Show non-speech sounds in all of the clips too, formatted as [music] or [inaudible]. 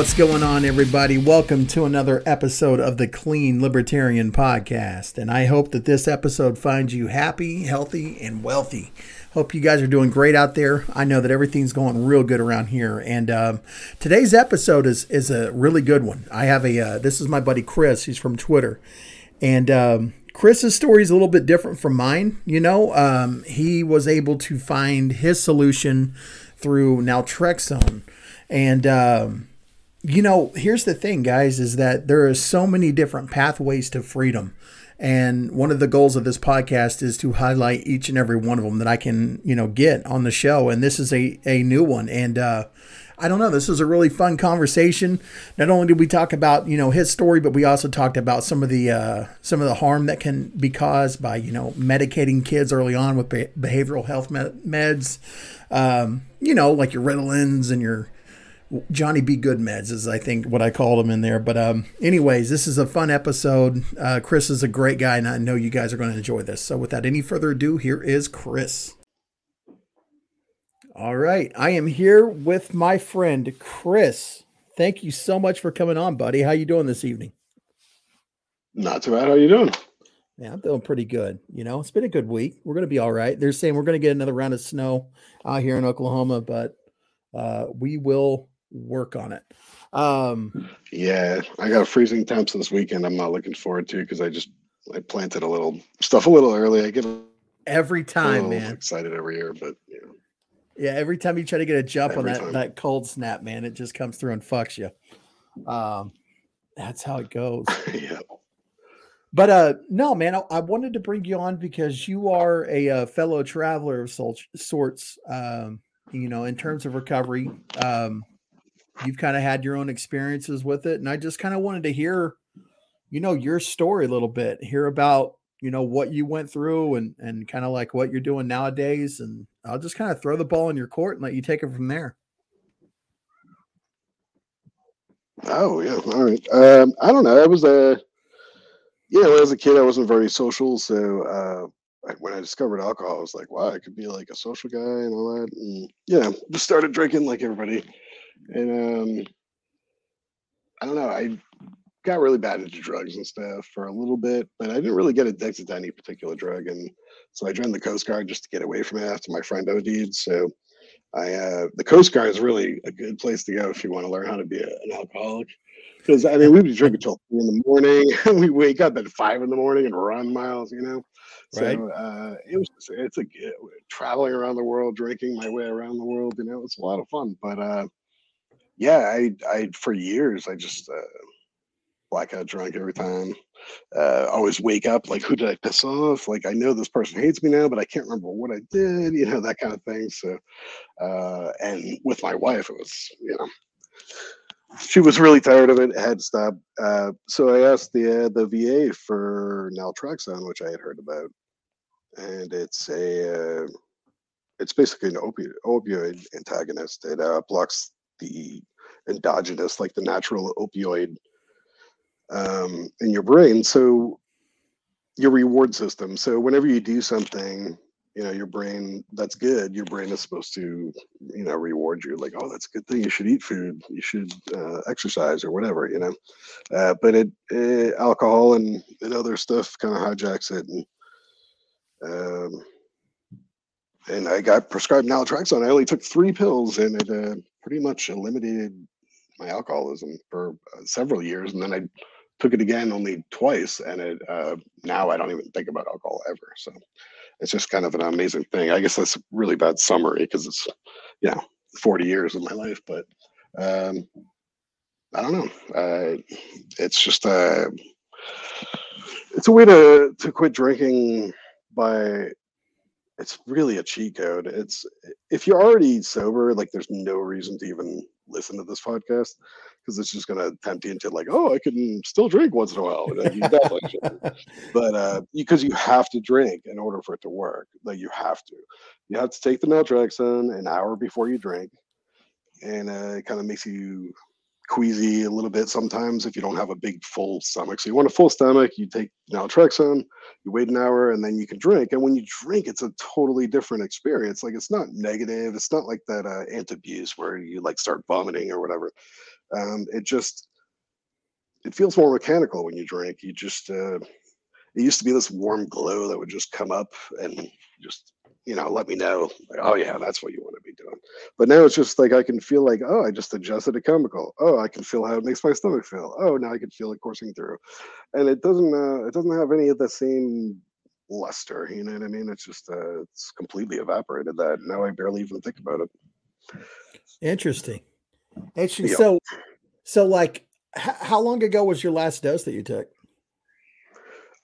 What's going on, everybody? Welcome to another episode of the Clean Libertarian Podcast. And I hope that this episode finds you happy, healthy, and wealthy. Hope you guys are doing great out there. I know that everything's going real good around here. And um, today's episode is is a really good one. I have a uh, this is my buddy Chris. He's from Twitter, and um, Chris's story is a little bit different from mine. You know, um, he was able to find his solution through naltrexone, and um, you know, here's the thing, guys, is that there are so many different pathways to freedom. And one of the goals of this podcast is to highlight each and every one of them that I can, you know, get on the show. And this is a, a new one. And uh, I don't know, this was a really fun conversation. Not only did we talk about, you know, his story, but we also talked about some of the uh, some of the harm that can be caused by, you know, medicating kids early on with behavioral health meds. Um, you know, like your Ritalins and your Johnny B. Good meds is I think what I called him in there. But um, anyways, this is a fun episode. Uh, Chris is a great guy, and I know you guys are going to enjoy this. So without any further ado, here is Chris. All right, I am here with my friend Chris. Thank you so much for coming on, buddy. How you doing this evening? Not too bad. How you doing? Yeah, I'm doing pretty good. You know, it's been a good week. We're going to be all right. They're saying we're going to get another round of snow out here in Oklahoma, but uh, we will work on it. Um, yeah, I got freezing temps this weekend. I'm not looking forward to because I just I planted a little stuff a little early. I get every time, man. Excited every year, but yeah. Yeah, every time you try to get a jump every on that time. that cold snap, man, it just comes through and fucks you. Um, that's how it goes. [laughs] yeah. But uh, no, man, I, I, wanted to bring you on because you are a, a uh, fellow traveler of sorts. Um, you know, in terms of recovery. Um, you've kind of had your own experiences with it and i just kind of wanted to hear you know your story a little bit hear about you know what you went through and and kind of like what you're doing nowadays and i'll just kind of throw the ball in your court and let you take it from there oh yeah all right um i don't know i was a you know as a kid i wasn't very social so uh when I discovered alcohol, I was like, wow, I could be like a social guy and all that. And yeah, just started drinking like everybody and um, I don't know. I got really bad into drugs and stuff for a little bit, but I didn't really get addicted to any particular drug. And so I joined the Coast Guard just to get away from it after my friend OD'd. So I, uh, the Coast Guard is really a good place to go if you want to learn how to be a, an alcoholic. Because I mean, we'd be drinking till three in the morning. [laughs] we wake up at five in the morning and run miles, you know. So right. uh, it was just, it's a traveling around the world, drinking my way around the world. You know, it's a lot of fun. But uh, yeah, I, I for years I just uh, blackout drunk every time. Uh, always wake up like, who did I piss off? Like, I know this person hates me now, but I can't remember what I did. You know that kind of thing. So, uh, and with my wife, it was you know she was really tired of it, had to stop. Uh, so I asked the uh, the VA for naltrexone, which I had heard about, and it's a uh, it's basically an opioid opioid antagonist. It uh, blocks the endogenous, like the natural opioid um, in your brain. So your reward system. So whenever you do something, you know, your brain that's good, your brain is supposed to, you know, reward you like, oh, that's a good thing. You should eat food. You should uh, exercise or whatever, you know. Uh, but it, it, alcohol and, and other stuff kind of hijacks it. And um, and I got prescribed naltrexone. I only took three pills, and it uh, pretty much eliminated my alcoholism for uh, several years, and then I took it again only twice, and it uh, now I don't even think about alcohol ever. So it's just kind of an amazing thing. I guess that's a really bad summary because it's you know 40 years of my life, but um, I don't know. Uh, it's just a uh, it's a way to to quit drinking by it's really a cheat code. It's if you're already sober, like there's no reason to even listen to this podcast because it's just going to tempt you into like, oh, I can still drink once in a while. [laughs] but uh, because you have to drink in order for it to work, like you have to, you have to take the naltrexone an hour before you drink, and uh, it kind of makes you queasy a little bit sometimes if you don't have a big full stomach. So you want a full stomach, you take naltrexone, you wait an hour, and then you can drink. And when you drink, it's a totally different experience. Like it's not negative. It's not like that uh, antabuse where you like start vomiting or whatever. Um, it just it feels more mechanical when you drink. You just uh, it used to be this warm glow that would just come up and just you know let me know. Like, oh yeah that's what you want to be doing. But now it's just like i can feel like oh i just adjusted a chemical. Oh i can feel how it makes my stomach feel. Oh now i can feel it coursing through. And it doesn't uh, it doesn't have any of the same luster you know what i mean? It's just uh, it's completely evaporated that now i barely even think about it. Interesting. Interesting. Yeah. so so like h- how long ago was your last dose that you took?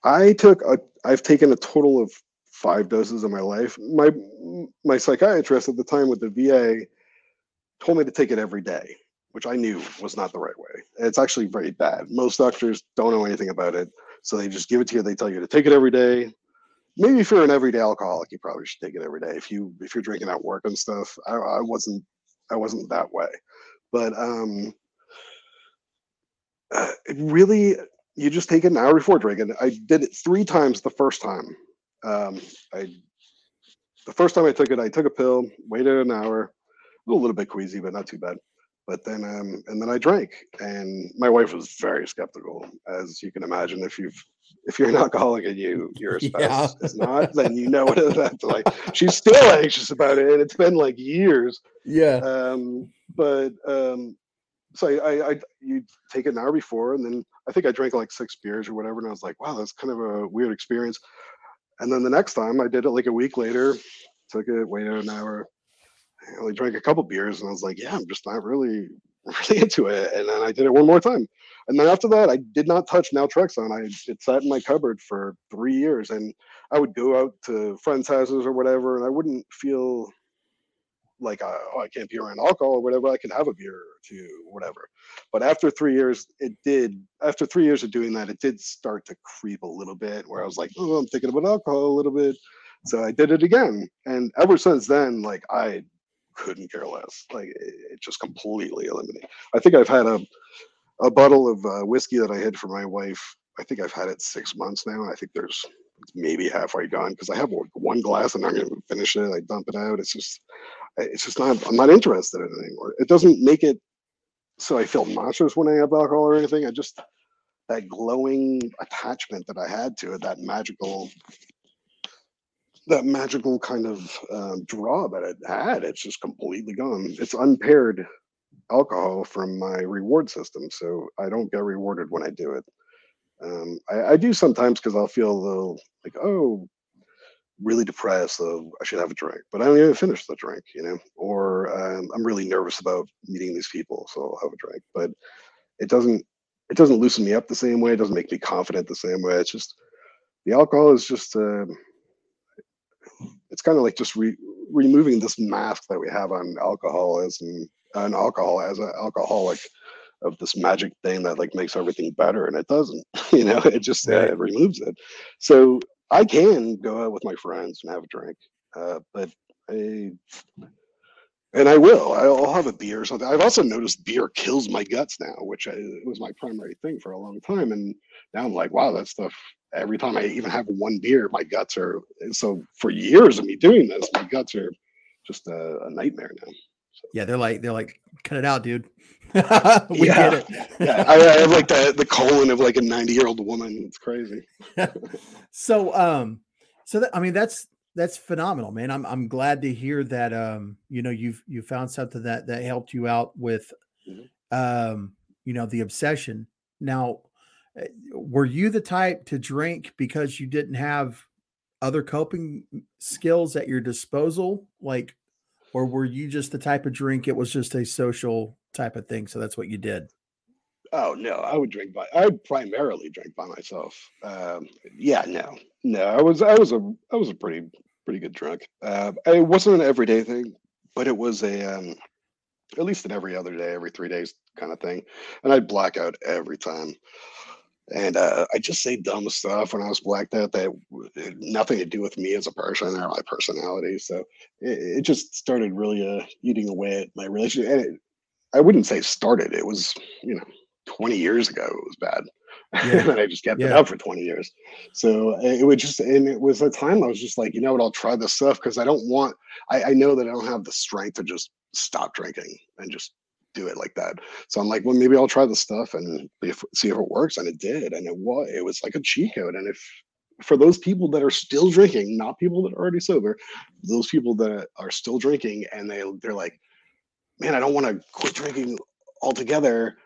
I took a I've taken a total of five doses in my life. My my psychiatrist at the time with the VA told me to take it every day, which I knew was not the right way. It's actually very bad. Most doctors don't know anything about it, so they just give it to you. They tell you to take it every day. Maybe if you're an everyday alcoholic, you probably should take it every day. If you if you're drinking at work and stuff, I, I wasn't I wasn't that way, but um, uh, really you just take it an hour before drinking. I did it three times the first time. Um, I the first time I took it, I took a pill, waited an hour, a little bit queasy, but not too bad. But then, um, and then I drank, and my wife was very skeptical, as you can imagine. If you've if you're an alcoholic and you your [laughs] spouse yeah. is not, then you know what it's like. She's still anxious about it, and it's been like years. Yeah. Um, but um, so I, I, I you take it an hour before, and then I think I drank like six beers or whatever, and I was like, wow, that's kind of a weird experience. And then the next time I did it like a week later, took it, waited an hour, I only drank a couple beers, and I was like, yeah, I'm just not really [laughs] really into it. And then I did it one more time. And then after that, I did not touch naltrexone. I it sat in my cupboard for three years, and I would go out to friends' houses or whatever, and I wouldn't feel like uh, oh I can't be around alcohol or whatever. I can have a beer or two, whatever. But after three years, it did. After three years of doing that, it did start to creep a little bit. Where I was like, oh, I'm thinking about alcohol a little bit. So I did it again, and ever since then, like I couldn't care less. Like it, it just completely eliminated. I think I've had a a bottle of uh, whiskey that I had for my wife. I think I've had it six months now, and I think there's maybe halfway gone because I have one glass and I'm going to finish it. I dump it out. It's just it's just not i'm not interested in it anymore. It doesn't make it so i feel nauseous when i have alcohol or anything. I just that glowing attachment that i had to it that magical that magical kind of um, draw that it had it's just completely gone. It's unpaired alcohol from my reward system so i don't get rewarded when i do it. Um, I, I do sometimes because i'll feel a little like oh really depressed, so I should have a drink. But I don't even finish the drink, you know. Or um, I'm really nervous about meeting these people, so I'll have a drink. But it doesn't it doesn't loosen me up the same way. It doesn't make me confident the same way. It's just the alcohol is just uh, it's kind of like just re- removing this mask that we have on alcoholism on alcohol as an alcoholic of this magic thing that like makes everything better and it doesn't [laughs] you know it just uh, it removes it so I can go out with my friends and have a drink, uh, but I and I will. I'll have a beer or something. I've also noticed beer kills my guts now, which I, was my primary thing for a long time. And now I'm like, wow, that stuff. Every time I even have one beer, my guts are. So for years of me doing this, my guts are just a, a nightmare now. So. Yeah, they're like they're like, cut it out, dude. [laughs] we yeah. get it. [laughs] yeah, I, I, have like the the colon of like a ninety year old woman. It's crazy. [laughs] so, um, so that I mean, that's that's phenomenal, man. I'm I'm glad to hear that. Um, you know, you've you found something that that helped you out with, mm-hmm. um, you know, the obsession. Now, eh, were you the type to drink because you didn't have other coping skills at your disposal, like? or were you just the type of drink it was just a social type of thing so that's what you did oh no i would drink by i primarily drink by myself um, yeah no no i was i was a i was a pretty pretty good drunk uh, it wasn't an everyday thing but it was a um, at least an every other day every three days kind of thing and i'd black out every time and uh, I just say dumb stuff when I was blacked out that had nothing to do with me as a person or my personality. So it, it just started really uh, eating away at my relationship. And it, I wouldn't say started; it was you know 20 years ago. It was bad, yeah. [laughs] and I just kept yeah. it up for 20 years. So uh, it would just, and it was a time I was just like, you know what, I'll try this stuff because I don't want. I, I know that I don't have the strength to just stop drinking and just do it like that. So I'm like, well, maybe I'll try the stuff and if, see if it works. And it did. And it was, it was like a cheat code. And if, for those people that are still drinking, not people that are already sober, those people that are still drinking and they, they're like, man, I don't want to quit drinking altogether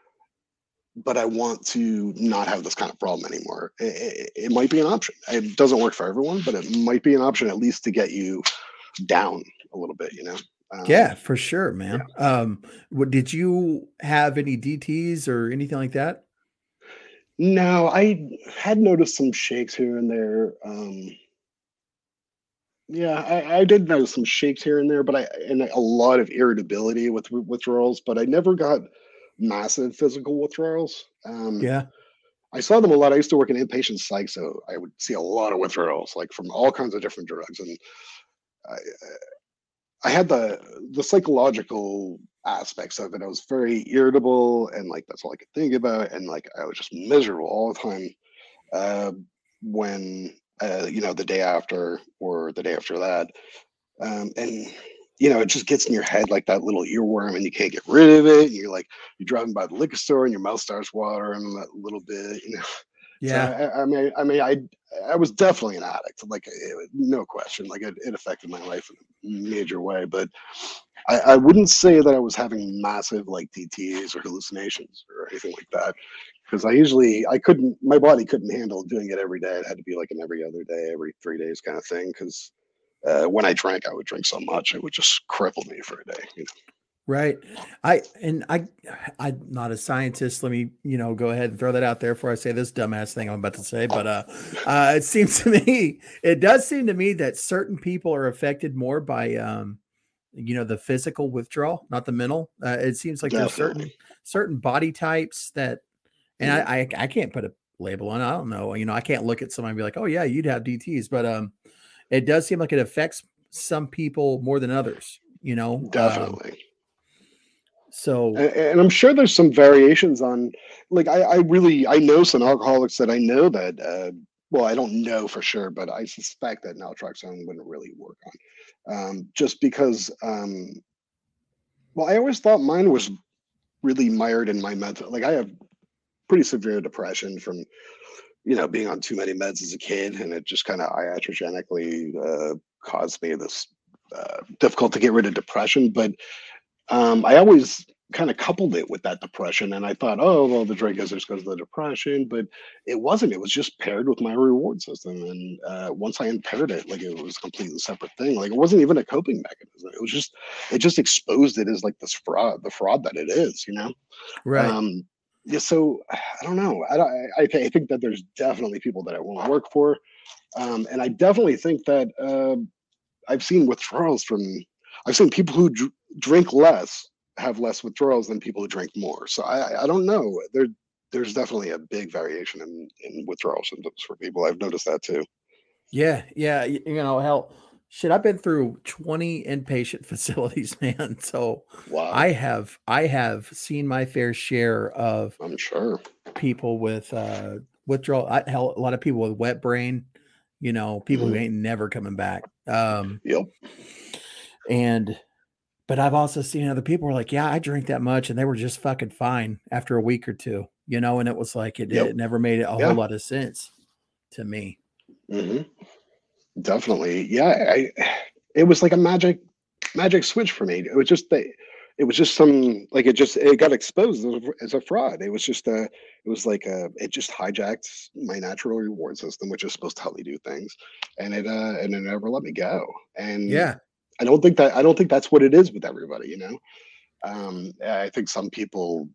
but I want to not have this kind of problem anymore. It, it, it, might be an option. It doesn't work for everyone, but it might be an option at least to get you down a little bit, you know? Um, yeah, for sure, man. Yeah. Um, what did you have any DTs or anything like that? No, I had noticed some shakes here and there. Um, yeah, I, I, did notice some shakes here and there, but I and a lot of irritability with withdrawals, but I never got massive physical withdrawals. Um, yeah. I saw them a lot. I used to work in inpatient psych, so I would see a lot of withdrawals, like from all kinds of different drugs. And I, I had the the psychological aspects of it. I was very irritable, and like that's all I could think about. And like I was just miserable all the time. Uh, when uh, you know the day after or the day after that, um, and you know, it just gets in your head like that little earworm and you can't get rid of it. You're like, you're driving by the liquor store and your mouth starts watering a little bit, you know. [laughs] Yeah. So I, I, mean, I mean, I, I was definitely an addict, like it, no question. Like it, it, affected my life in a major way, but I, I wouldn't say that I was having massive like DTs or hallucinations or anything like that. Because I usually, I couldn't, my body couldn't handle doing it every day. It had to be like an every other day, every three days kind of thing. Because uh, when I drank, I would drink so much it would just cripple me for a day. You know? Right. I and I I'm not a scientist. Let me, you know, go ahead and throw that out there before I say this dumbass thing I'm about to say. But uh, uh it seems to [laughs] me, it does seem to me that certain people are affected more by um, you know, the physical withdrawal, not the mental. Uh, it seems like Definitely. there's certain certain body types that and I, I I can't put a label on. I don't know. You know, I can't look at somebody and be like, oh yeah, you'd have DTs, but um it does seem like it affects some people more than others, you know? Um, Definitely. Um, so, and, and, I'm sure there's some variations on, like, I, I really, I know some alcoholics that I know that, uh, well, I don't know for sure, but I suspect that naltrexone wouldn't really work on, um, just because, um, well, I always thought mine was really mired in my mental, like I have pretty severe depression from you know, being on too many meds as a kid, and it just kind of iatrogenically uh, caused me this uh, difficult to get rid of depression. But um, I always kind of coupled it with that depression, and I thought, oh, well, the drink is just because of the depression, but it wasn't. It was just paired with my reward system, and uh, once I impaired it, like it was a completely separate thing. Like it wasn't even a coping mechanism. It was just, it just exposed it as like this fraud, the fraud that it is, you know. Right. Um, yeah, so I don't know. I, I, I think that there's definitely people that I won't work for, um, and I definitely think that uh, I've seen withdrawals from. I've seen people who dr- drink less have less withdrawals than people who drink more. So I, I don't know. There, there's definitely a big variation in, in withdrawal symptoms for people. I've noticed that too. Yeah, yeah. You, know, hell, shit i've been through 20 inpatient [laughs] facilities man so wow. i have i have seen my fair share of i'm sure people with uh withdrawal I, hell, a lot of people with wet brain you know people mm-hmm. who ain't never coming back um yep and but i've also seen other people were like yeah i drink that much and they were just fucking fine after a week or two you know and it was like it, yep. it never made a whole lot of sense to me mm-hmm. Definitely. Yeah. I, it was like a magic, magic switch for me. It was just that it was just some, like it just, it got exposed as a fraud. It was just a, it was like a, it just hijacked my natural reward system, which is supposed to help me do things. And it, uh, and it never let me go. And yeah, I don't think that, I don't think that's what it is with everybody, you know? Um, I think some people,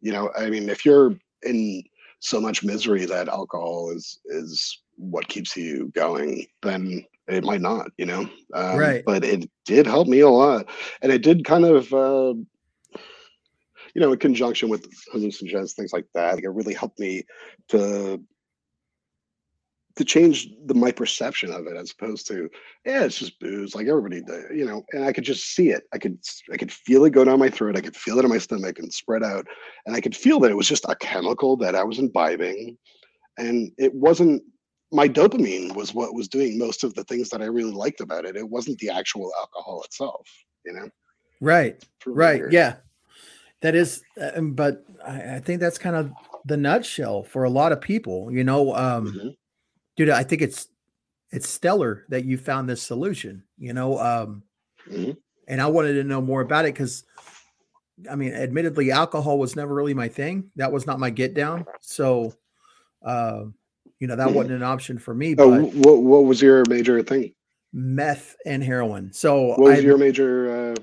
you know, I mean, if you're in so much misery that alcohol is, is what keeps you going, then it might not, you know. Um, right. But it did help me a lot, and it did kind of, uh, you know, in conjunction with hallucinogens, things like that. It really helped me to to change the my perception of it as opposed to yeah it's just booze like everybody you know and i could just see it i could i could feel it go down my throat i could feel it in my stomach and spread out and i could feel that it was just a chemical that i was imbibing and it wasn't my dopamine was what was doing most of the things that I really liked about it. It wasn't the actual alcohol itself, you know? Right. Right. Weird. Yeah. That is, uh, but I, I think that's kind of the nutshell for a lot of people. You know, um, mm-hmm. dude, I think it's it's stellar that you found this solution. You know, um, mm-hmm. and I wanted to know more about it because, I mean, admittedly, alcohol was never really my thing. That was not my get down. So, uh, you know, that mm-hmm. wasn't an option for me. Oh, what what was your major thing? Meth and heroin. So, what was I, your major?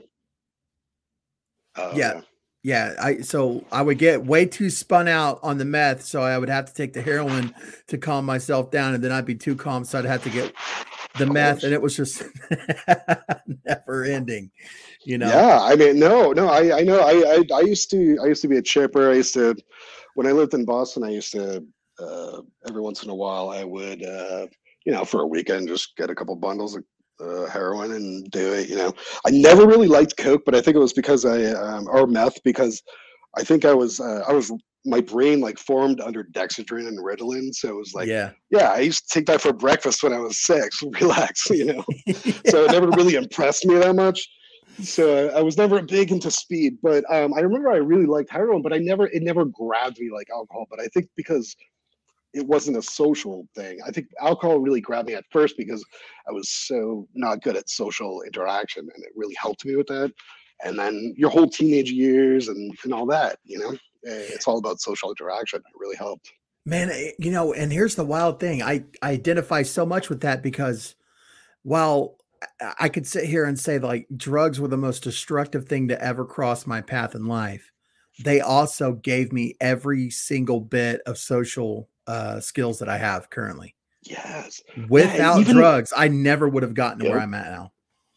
Uh, uh, yeah. Yeah, I so I would get way too spun out on the meth, so I would have to take the heroin to calm myself down, and then I'd be too calm, so I'd have to get the meth, and it was just [laughs] never ending. You know? Yeah, I mean, no, no, I, I know, I, I, I used to, I used to be a chipper. I used to, when I lived in Boston, I used to, uh, every once in a while, I would, uh, you know, for a weekend, just get a couple bundles of uh, heroin and do it. You know, I never really liked coke, but I think it was because I um, or meth because I think I was uh, I was my brain like formed under Dexedrine and Ritalin, so it was like yeah yeah I used to take that for breakfast when I was six. [laughs] Relax, [laughs] you know. yeah. So it never really impressed me that much. So I was never big into speed, but um, I remember I really liked heroin, but I never it never grabbed me like alcohol. But I think because it wasn't a social thing. I think alcohol really grabbed me at first because I was so not good at social interaction, and it really helped me with that. And then your whole teenage years and and all that, you know, eh, it's all about social interaction. It really helped. Man, eh, you know, and here's the wild thing. I, I identify so much with that because while I could sit here and say like drugs were the most destructive thing to ever cross my path in life, they also gave me every single bit of social uh, skills that I have currently. Yes. Without yeah, even, drugs, I never would have gotten to where I'm at now.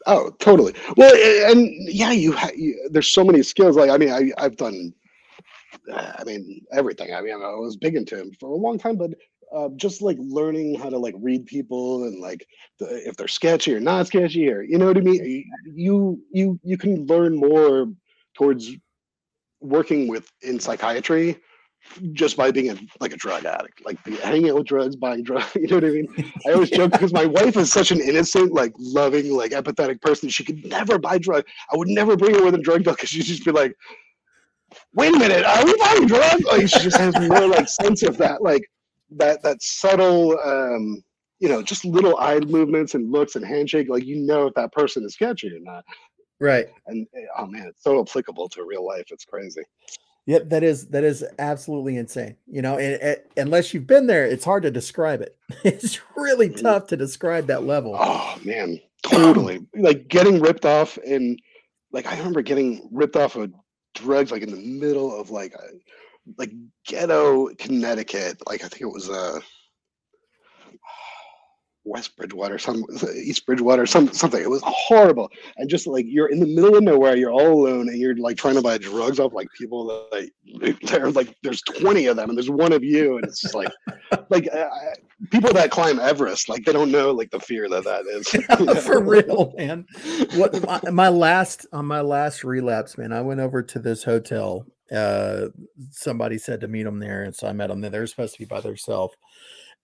Oh, totally. Well, and yeah, you, ha- you there's so many skills. Like, I mean, I, I've done, uh, I mean, everything. I mean, I was big into him for a long time, but uh, just like learning how to like read people and like the, if they're sketchy or not sketchy or you know what I mean. You you you can learn more towards working with in psychiatry just by being a, like a drug addict, like hanging out with drugs, buying drugs. [laughs] You know what I mean? I always joke because my wife is such an innocent, like loving, like empathetic person. She could never buy drugs. I would never bring her with a drug deal because she'd just be like, "Wait a minute, are we buying drugs?" Like she just has more like sense of that, like that that subtle, um, you know, just little eye movements and looks and handshake. Like you know if that person is sketchy or not. Right. And oh man, it's so applicable to real life. It's crazy. Yep, that is that is absolutely insane. You know, and, and, unless you've been there, it's hard to describe it. [laughs] It's really mm. tough to describe that level. Oh man, totally. like getting ripped off and like I remember getting ripped off of drugs like in the middle of like a, like ghetto Connecticut. Like I think it was uh West Bridgewater, some East Bridgewater, some something. It was horrible, and just like you're in the middle of nowhere, you're all alone, and you're like trying to buy drugs off like people that like they're like there's 20 of them, and there's one of you, and it's just like [laughs] like uh, people that climb Everest, like they don't know like the fear that that is. [laughs] [laughs] For real, man. What my, my last on my last relapse, man, I went over to this hotel. Uh, somebody said to meet them there, and so I met them there. They're supposed to be by themselves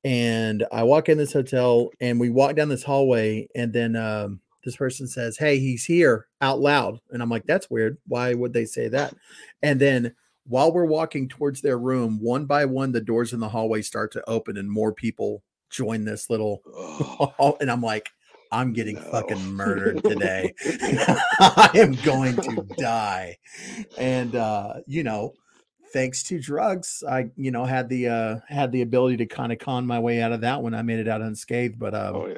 and I walk in this hotel and we walk down this hallway and then um, this person says, "Hey, he's here" out loud, and I'm like, "That's weird. Why would they say that?" And then while we're walking towards their room, one by one, the doors in the hallway start to open and more people join this little [laughs] hall, and I'm like. I'm getting no. fucking murdered today. [laughs] [laughs] I am going to die. And uh, you know, thanks to drugs, I you know had the uh had the ability to kind of con my way out of that one. I made it out unscathed, but um, oh yeah,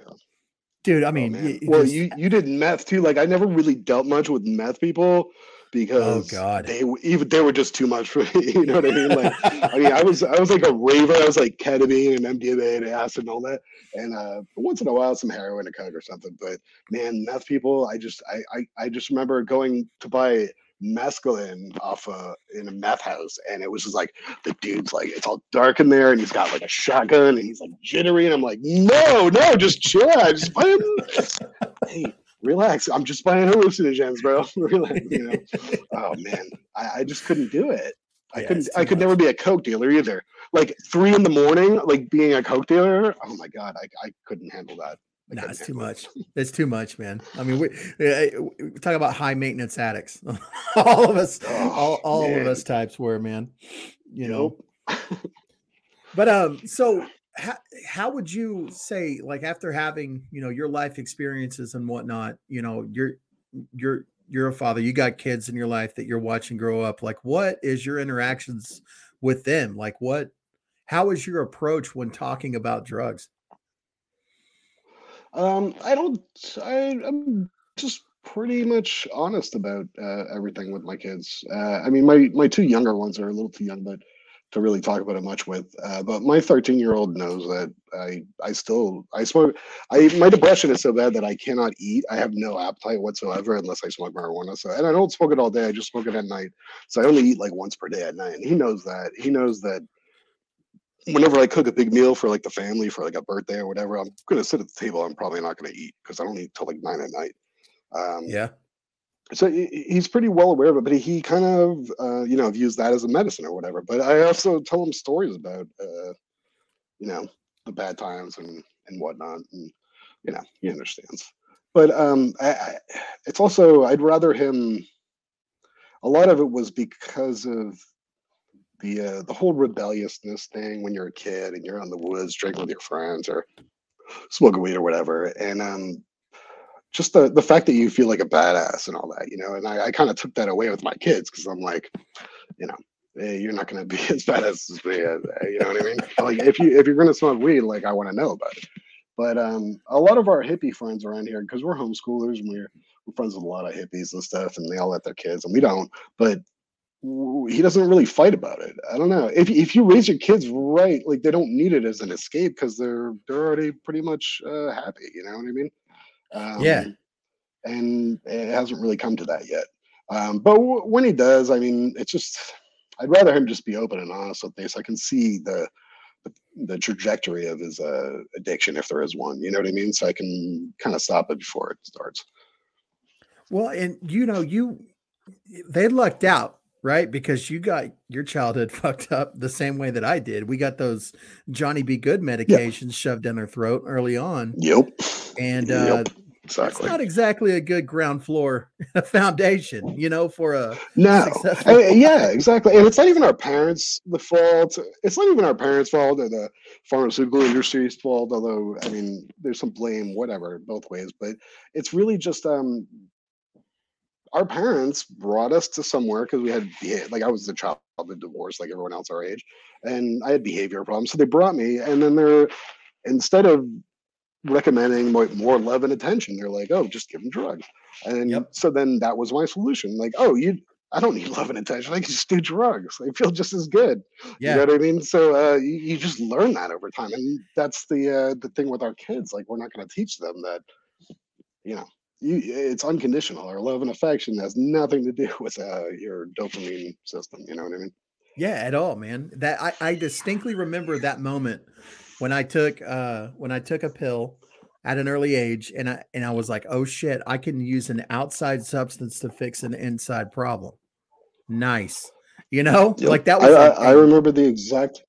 dude. I oh, mean, oh, well, just, you you did meth too. Like I never really dealt much with meth people oh, because oh god, they even they were just too much for [laughs] me. You know what I mean? Like I mean, I was I was like a raver. I was like ketamine and MDMA and acid and all that. And uh, once in a while, some heroin and coke or something. But man, meth people, I just I I, I just remember going to buy mescaline off a in a meth house, and it was just like the dude's like it's all dark in there, and he's got like a shotgun, and he's like jittery, and I'm like, no, no, just chill, out, just buying. [laughs] hey, relax, I'm just buying hallucinogens, bro. [laughs] relax, you know. oh man, I, I just couldn't do it. I yeah, couldn't. I could much. never be a coke dealer either. Like three in the morning, like being a coke dealer. Oh my god, I I couldn't handle that. I No, it's too much. It's too much, man. I mean, we, eh, we talk about high maintenance addicts. [laughs] all of us, Oh, all, all of us types were, man. You know, Yep. [laughs] but um, so how how would you say, like, after having you know your life experiences and whatnot, you know, you're you're you're a father, you got kids in your life that you're watching grow up. Like, what is your interactions with them? Like, what? How is your approach when talking about drugs? Um, I don't. I, I'm just pretty much honest about uh, everything with my kids. Uh, I mean, my my two younger ones are a little too young, but to really talk about it much with. Uh, but my 13 year old knows that I I still I smoke. I my depression is so bad that I cannot eat. I have no appetite whatsoever unless I smoke marijuana. So and I don't smoke it all day. I just smoke it at night. So I only eat like once per day at night. And he knows that. He knows that whenever I cook a big meal for like the family for like a birthday or whatever, I'm gonna sit at the table. I'm probably not gonna eat because I don't eat till like nine at night. Um, Yeah, so he- he- he's pretty well aware of it, but he kind of uh, you know views that as a medicine or whatever. But I also tell him stories about uh, you know the bad times and and whatnot, and you know he understands. But um, I, I, it's also I'd rather him. A lot of it was because of the uh, the whole rebelliousness thing when you're a kid and you're on the woods drinking with your friends or smoking weed or whatever, and um, just the the fact that you feel like a badass and all that, you know. And I, I kind of took that away with my kids because I'm like, you know, hey, you're not going to be [laughs] as badass as me, uh, you know what I mean? like if you if you're going to smoke weed, like I want to know about it. But um, a lot of our hippie friends around here, because we're homeschoolers and we're, we're friends with a lot of hippies and stuff, and they all let their kids, and we don't. But he doesn't really fight about it. I don't know. If if you raise your kids right, like they don't need it as an escape because they're they're already pretty much uh, happy. You know what I mean? Um, Yeah. And it hasn't really come to that yet. Um, but w- when he does, I mean, it's just I'd rather him just be open and honest with me, so I can see the the, the trajectory of his uh, addiction if there is one. You know what I mean? So I can kind of stop it before it starts. Well, and you know, you they lucked out, right? Because you got your childhood [laughs] fucked up the same way that I did. We got those Johnny B. Good medications shoved down our throat early on, Yep. and Yep. uh, it's not exactly a good ground floor [laughs] foundation, you know, for a No. successful. I- yeah, exactly. And it's not even our parents' the fault. It's not even our parents' fault or the pharmaceutical industry's fault. Although, I mean, there's some blame, whatever, both ways. But it's really just um, our parents brought us to somewhere because we had like I was the child of divorce, like everyone else our age, and I had behavior problems. So they brought me, and then they're instead of recommending more, more love and attention, they're like, "Oh, just give them drugs." And Yep. so then that was my solution. Like, oh, you, I don't need [laughs] love and attention. I can just do drugs. I feel just as good. You know Yeah, what I mean? So uh, you, you just learn that over time, and that's the uh, the thing with our kids. Like, we're not going to teach them that, you know, you it's unconditional. Our love and affection has nothing to do [laughs] with uh, your dopamine system. You know what I mean? yeah, at all, man. That I, I distinctly remember that moment when I took uh when I took a pill at an early age and I and I was like, oh shit, I can use an outside substance to fix an inside problem. Nice. You know, Yep. like that I, was I, I a- remember the exact.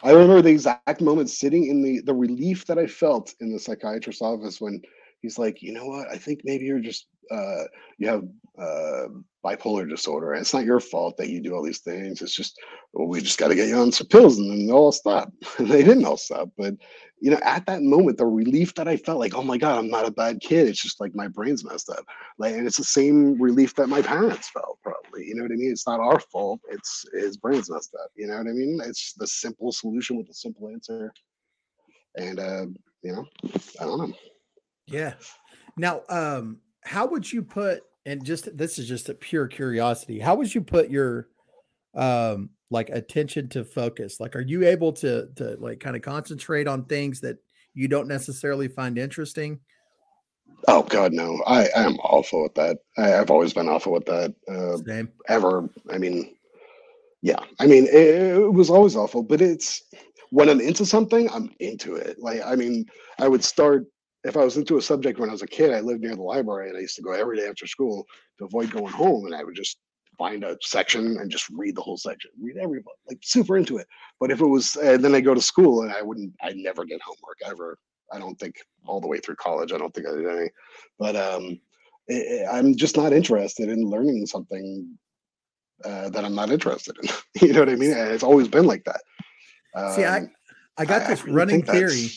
I remember the exact moment sitting in the the relief that I felt in the psychiatrist's office when he's like, you know what, I think maybe you're just uh, you have uh, bipolar disorder. It's not your fault that you do all these things. It's just well, we just got to get you on some pills and then they'll all stop. [laughs] They didn't all stop, but you know, at that moment, the relief that I felt, like, oh my god, I'm not a bad kid. It's just like my brain's messed up. Like, and it's the same relief that my parents felt, probably. You know what I mean? It's not our fault. It's his brain's messed up. You know what I mean? It's the simple solution with the simple answer. And uh, you know, I don't know. Yeah. Now, um, how would you put and just this is just a pure curiosity, how would you put your um like attention to focus? Like are you able to to like kind of concentrate on things that you don't necessarily find interesting? Oh God, no! I I am awful with that. I, I've always been awful with that. Uh, Same. ever. I mean, yeah. I mean, it, it was always awful, but it's when I'm into something, I'm into it. Like, I mean, I would start if I was into a subject when I was a kid. I lived near the library, and I used to go every day after school to avoid going home, and I would just find a section and just read the whole section, read every book, like super into it. But if it was, and then I go to school, and I wouldn't, I never did homework ever. I don't think all the way through college. I don't think I did any, but um, it, I'm just not interested in learning something uh, that I'm not interested in. [laughs] you know what I mean? It's always been like that. Um, See, I um, I got this really running theory.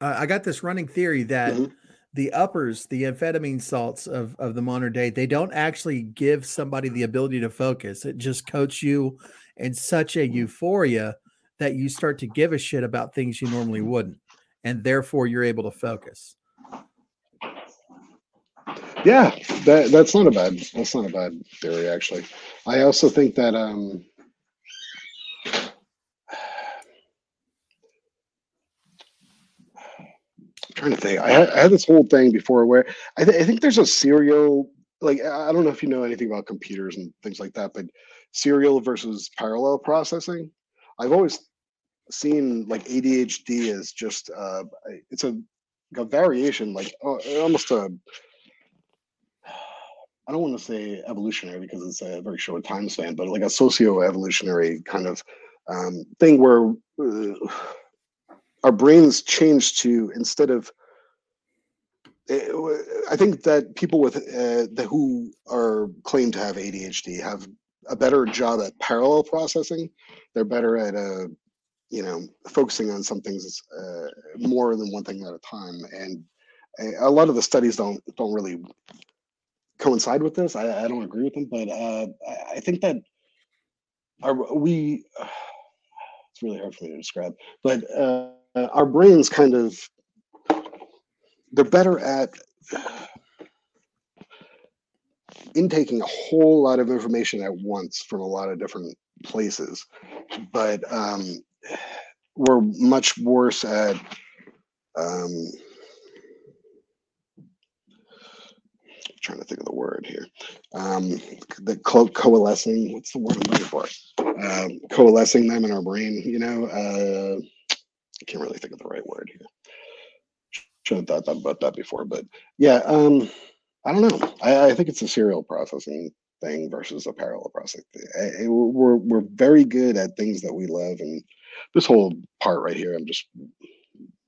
Uh, I got this running theory that. Mm-hmm the uppers, the amphetamine salts of, of the modern day, they don't actually give somebody the ability to focus. It just coats you in such a euphoria that you start to give a shit about things you normally wouldn't. And therefore you're able to focus. Yeah, that that's not a bad that's not a bad theory actually. I also think that um trying to think. I had, I had, this whole thing before where I, th- I think there's a serial like I don't know if you know anything about computers and things like that, but serial versus parallel processing. I've always seen like ADHD as just uh, it's a, a variation, like uh, almost a I don't want to say evolutionary because it's a very short time span, but like a socio-evolutionary kind of um, thing where uh, our brains change to instead of eh, I think that people with uh, the, who are claimed to have ADHD have a better job at parallel processing. They're better at uh, you know focusing on some things uh, more than one thing at a time. And a lot of the studies don't don't really coincide with this. I, I don't agree with them, but uh, I think that are we. [sighs] It's really hard for me to describe, but uh, our brains kind of they're better at intaking a whole lot of information at once from a lot of different places but um, we're much worse at um, trying to think of the word here. Um, the co- coalescing. What's the word I'm looking for? Um, coalescing them in our brain. You know, uh, I can't really think of the right word here. Should have thought about that before, but yeah, um, I don't know. I, I think it's a serial processing thing versus a parallel processing. We're we're very good at things that we love, and this whole part right here, I'm just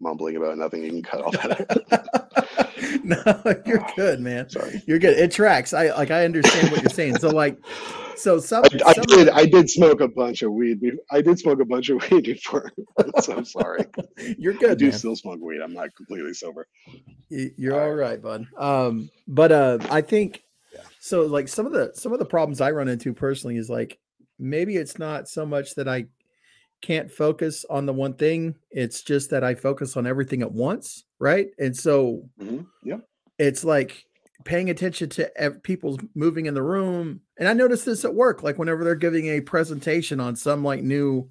mumbling about nothing. You can cut all that. [laughs] no, you're good, man. Sorry, you're good. It tracks. I like. I understand what you're saying. So like, so some, I, I did. I did smoke a bunch of weed. I did smoke a bunch of weed [laughs] before. [laughs] so I'm sorry. You're good. I do man. still smoke weed. I'm not completely sober. You're all right, bud. Um, but uh, I think yeah. so. Like some of the some of the problems I run into personally is like maybe it's not so much that I can't focus on the one thing. It's just that I focus on everything at once, right? And so, mm-hmm. yeah, it's like paying attention to people's moving in the room. And I notice this at work, like whenever they're giving a presentation on some like new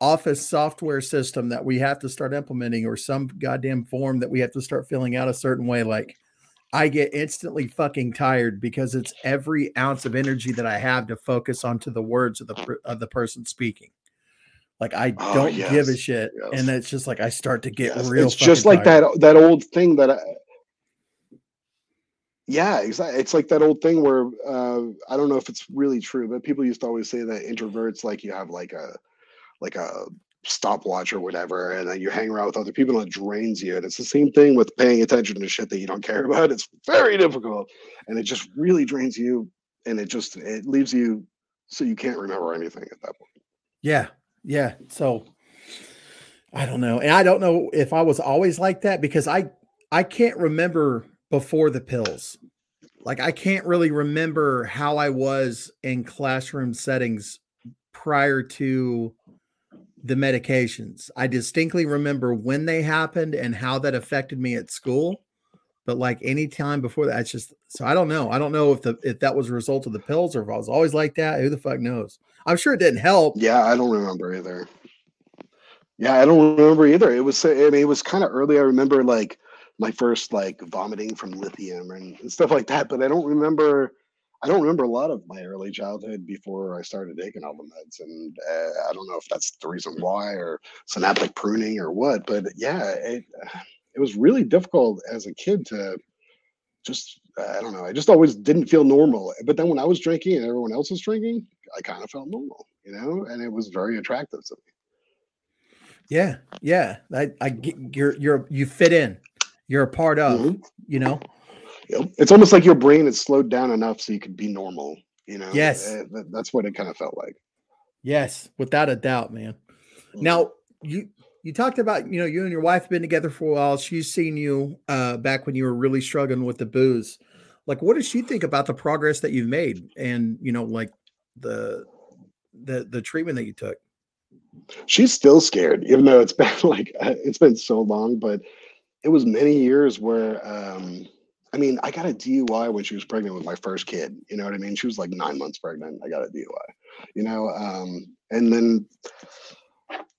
office software system that we have to start implementing or some goddamn form that we have to start filling out a certain way, like I get instantly fucking tired because it's every ounce of energy that I have to focus onto the words of the of the person speaking. Like I oh, don't yes, give a shit, yes. and it's just like I start to get yes. real. It's just like tired. that that old thing that I, yeah, exactly. It's like that old thing where uh, I don't know if it's really true, but people used to always say that introverts like you have like a like a stopwatch or whatever, and then you hang around with other people and it drains you. And it's the same thing with paying attention to shit that you don't care [laughs] about. It's very difficult, and it just really drains you, and it just it leaves you so you can't remember anything at that point. Yeah, yeah. So I don't know, and I don't know if I was always like that because I I can't remember before the pills. Like I can't really remember how I was in classroom settings prior to the medications. I distinctly remember when they happened and how that affected me at school. But like any time before that, it's just so I don't know. I don't know if the if that was a result of the pills or if I was always like that. Who the fuck knows? I'm sure it didn't help. Yeah, I don't remember either. Yeah, I don't remember either. It was I mean it was kind of early. I remember like my first like vomiting from lithium and, and [laughs] stuff like that. But I don't remember. I don't remember a lot of my early childhood before I started taking all the meds, and uh, I don't know if that's the reason why or synaptic pruning or what. But yeah, it [sighs] it was really difficult as a kid to just I don't know. I just always didn't feel normal. But then when I was drinking and everyone else was drinking, I kind of felt normal, you know, and it was very attractive to me. Yeah, yeah. I, I you're you're you fit in. You're a part of. Mhm. You know. It's almost like your brain is slowed down enough so you could be normal. You know. Yes. Uh, that's what it kind of felt like. Yes, without a doubt, man. Mhm. Now you you talked about you know you and your wife have been together for a while. She's seen you uh, back when you were really struggling with the booze. Like, what does she think about the progress that you've made, and you know, like the the the treatment that you took? she's still scared, even though it's [laughs] been like uh, it's been so long. But it was many years where, um, I mean, I got a DUI when she was pregnant with my first kid. You know what I mean? She was like nine months pregnant. I got a DUI. You know, um, and then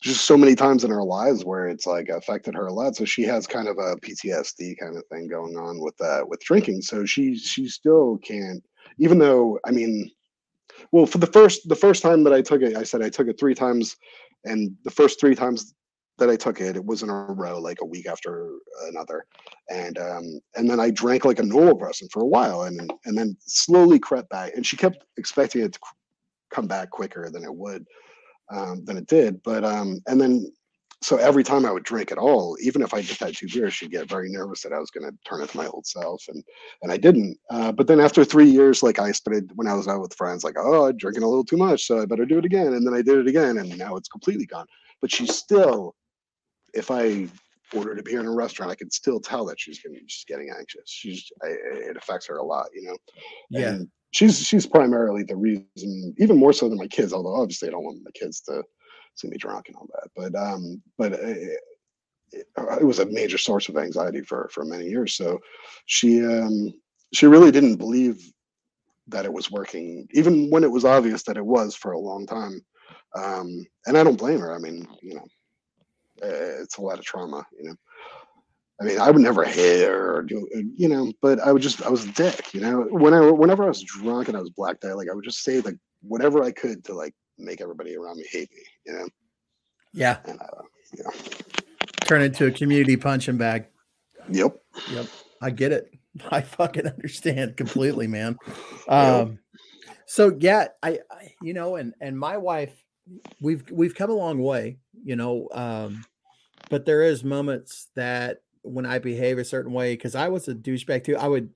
just so many times in her lives where it's like affected her a lot. So she has kind of a PTSD kind of thing going on with that with drinking. So she she still can't, even though I mean, well, for the first the first time that I took it, I said I took it three times, and the first three times that I took it, it was in a row, like a week after another, and um, and then I drank like a normal person for a while, and and then slowly crept back, and she kept expecting it to come back quicker than it would, um, than it did, but um, and then so every time I would drink at all, even if I just had two beers, she'd get very nervous that I was going to turn into my old self, and and I didn't. Uh, but then after three years, like I started when I was out with friends, like oh, I'm drinking a little too much, so I better do it again. And then I did it again, and now it's completely gone. But she's still, if I ordered a beer in a restaurant, I could still tell that she's getting she's getting anxious. She's I, it affects her a lot, you know. Yeah, And she's she's primarily the reason, even more so than my kids. Although obviously I don't want my kids to see me drunk and all that. But um, but it, it, it was a major source of anxiety for for many years. So she um she really didn't believe that it was working, even when it was obvious that it was for a long time. Um, and I don't blame her. I mean, you know, uh, it's a lot of trauma, you know. I mean, I would never hit her or do, you know, but I would just, I was a dick, you know. When I, whenever I was drunk and I was blacked out, like I would just say like whatever I could to like make everybody around me hate me, you know. yeah. And uh, yeah, Turn into a community punching bag. yep, Yep, I get it. [laughs] I fucking understand completely, man. [laughs] Um, so yeah, I, I, you know, and and my wife, we've we've come a long way, you know. Um, but there is moments that when I behave a certain way, because I was a douchebag too. I would,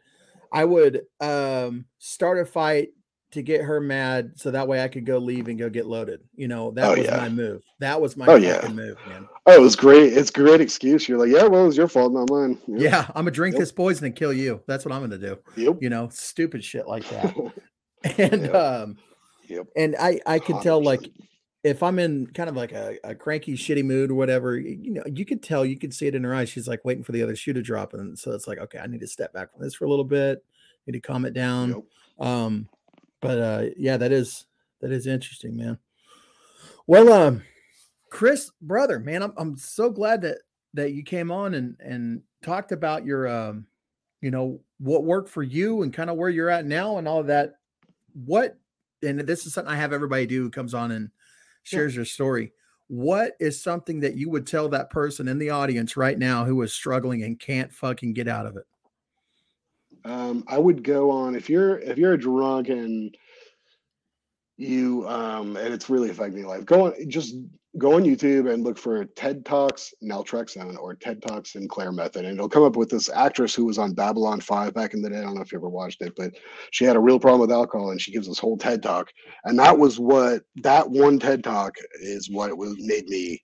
I would um start a fight to get her mad, so that way I could go leave and go get loaded. You know, that Oh, was yeah. my move. That was my Oh, yeah. move, man. Oh, it was great. It's a great excuse. You're like, yeah, well, it was your fault, not mine. Yep. Yeah, I'm gonna drink Yep. this poison and kill you. That's what I'm gonna do. Yep. You know, stupid shit like that. [laughs] and Yep. um Yep. and i i could tell like if i'm in kind of like a, a cranky shitty mood or whatever you know you could tell you could see it in her eyes she's like waiting for the other shoe to drop and so it's like okay i need to step back from this for a little bit need to calm it down Yep. um but uh yeah that is that is interesting man. Well um chris brother man i'm, I'm so glad that that you came on and and talked about your um you know what worked for you and kind of where you're at now and all of that. What and this is something i have everybody do who comes on and Yeah. shares your story. What is something that you would tell that person in the audience right now who is struggling and can't fucking get out of it Um, I would go on if you're if you're a drunk and you um and it's really affecting your life. Go on, just go on YouTube and look for TED Talks naltrexone or TED Talks Sinclair method, and it'll come up with this actress who was on Babylon Five back in the day. I don't know if you ever watched it, but she had a real problem with alcohol, and she gives this whole TED talk, and that was what that one TED talk is what was made me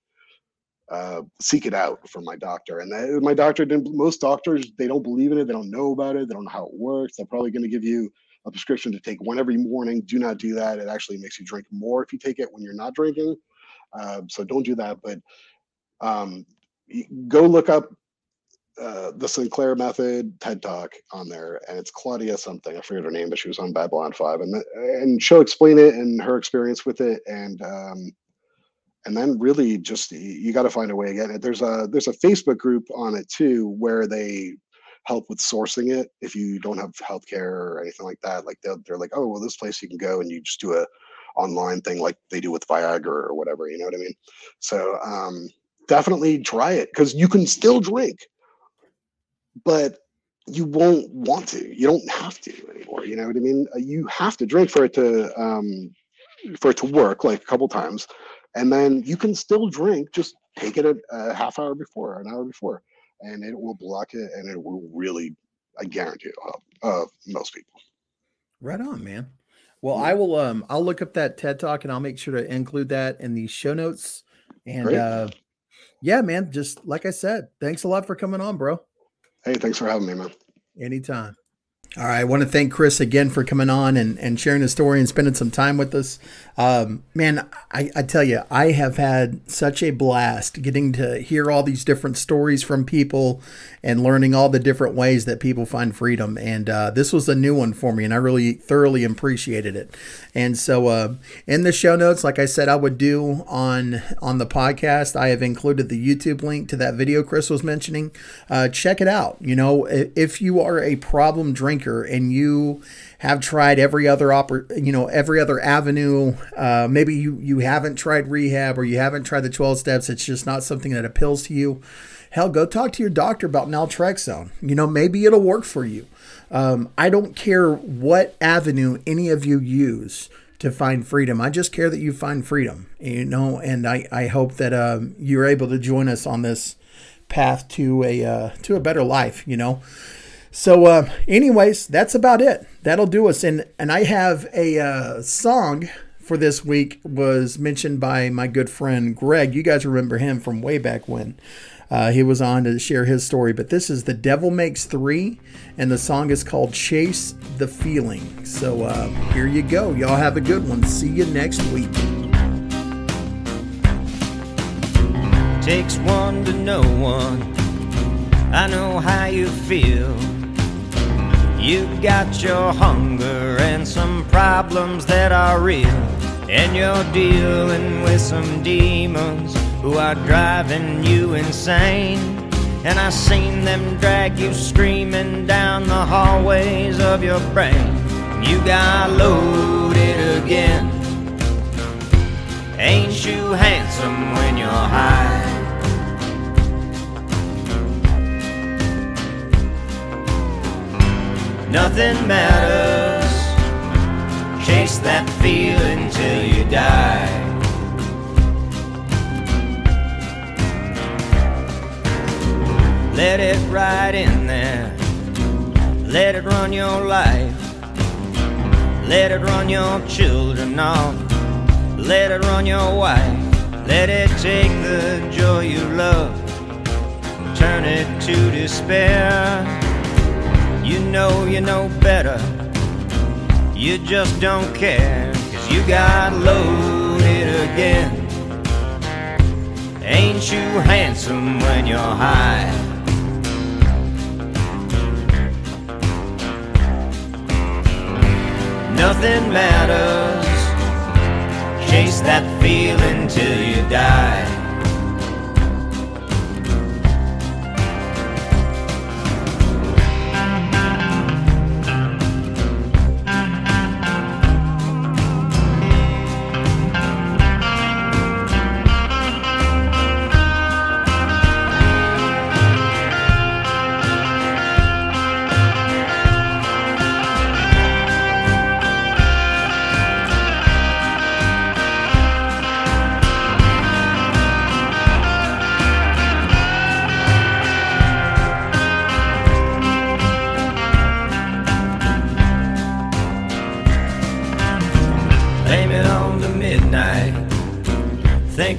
uh, seek it out from my doctor. And that, my doctor didn't. Most doctors they don't believe in it. They don't know about it. They don't know how it works. They're probably going to give you a prescription to take one every morning. Do not do that. It actually makes you drink more if you take it when you're not drinking. Uh, so don't do that. But um, go look up uh, the Sinclair Method TED Talk on there, and it's Claudia something. I forget her name, but she was on Babylon Five, and and she'll explain it and her experience with it, and um, and then really just you got to find a way again. There's a there's a Facebook group on it too where they help with sourcing it if you don't have healthcare or anything like that. Like they're they're like, oh well, this place you can go and you just do a online thing like they do with Viagra or whatever. You know what I mean? So um, definitely try it because you can still drink, but you won't want to. You don't have to anymore. You know what I mean? You have to drink for it to um, for it to work like a couple times, and then you can still drink. Just take it a, a half hour before, an hour before, and it will block it, and it will really, I guarantee, it will help uh, most people. Right on, man. Well, I will. Um, I'll look up that TED Talk, and I'll make sure to include that in the show notes. And Great. uh, yeah, man. Just like I said, thanks a lot for coming on, bro. Hey, thanks for having me, man. Anytime. All right. I want to thank Chris again for coming on and, and sharing his story and spending some time with us. Um, man, I, I tell you, I have had such a blast getting to hear all these different stories from people and learning all the different ways that people find freedom. And uh, this was a new one for me, and I really thoroughly appreciated it. And so, uh, in the show notes, like I said, I would do on on the podcast, I have included the YouTube link to that video Chris was mentioning. Uh, check it out. You know, if you are a problem drinker and you have tried every other you know every other avenue uh, maybe you you haven't tried rehab or you haven't tried the 12 steps it's just not something that appeals to you. Hell go talk to your doctor about naltrexone. You know maybe it'll work for you. Um, i don't care what avenue any of you use to find freedom. I just care that you find freedom you know and i, I hope that um, you're able to join us on this path to a uh, to a better life you know so, uh, anyways, that's about it. That'll do us. And and I have a uh, song for this week was mentioned by my good friend Greg. You guys remember him from way back when. Uh, he was on to share his story, but this is The Devil Makes Three, and the song is called Chase the Feeling. So uh, here you go. Y'all have a good one. See you next week. Takes one to know one. I know how you feel. You got your hunger and some problems that are real. And you're dealing with some demons who are driving you insane. And I seen them drag you screaming down the hallways of your brain. You got loaded again. Ain't you handsome when you're high? Nothing matters. Chase that feeling till you die. Let it ride in there. Let it run your life. Let it run your children off. Let it run your wife. Let it take the joy you love. Turn it to despair. You know you know better. You just don't care. Cause you got loaded again. Ain't you handsome when you're high? Nothing matters. Chase that feeling till you die.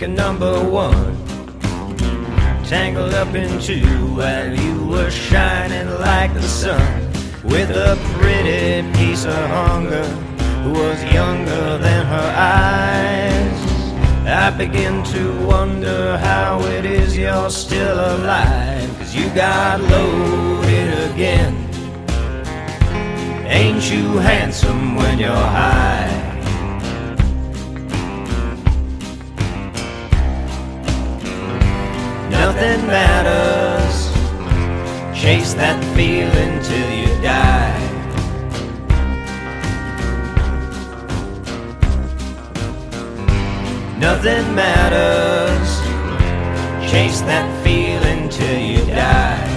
Number one. Tangled up in two while you were shining like the sun. With a pretty piece of hunger who was younger than her eyes. I begin to wonder how it is you're still alive. Cause you got loaded again. Ain't you handsome when you're high? Nothing matters. Chase that feeling till you die. Nothing matters. Chase that feeling till you die.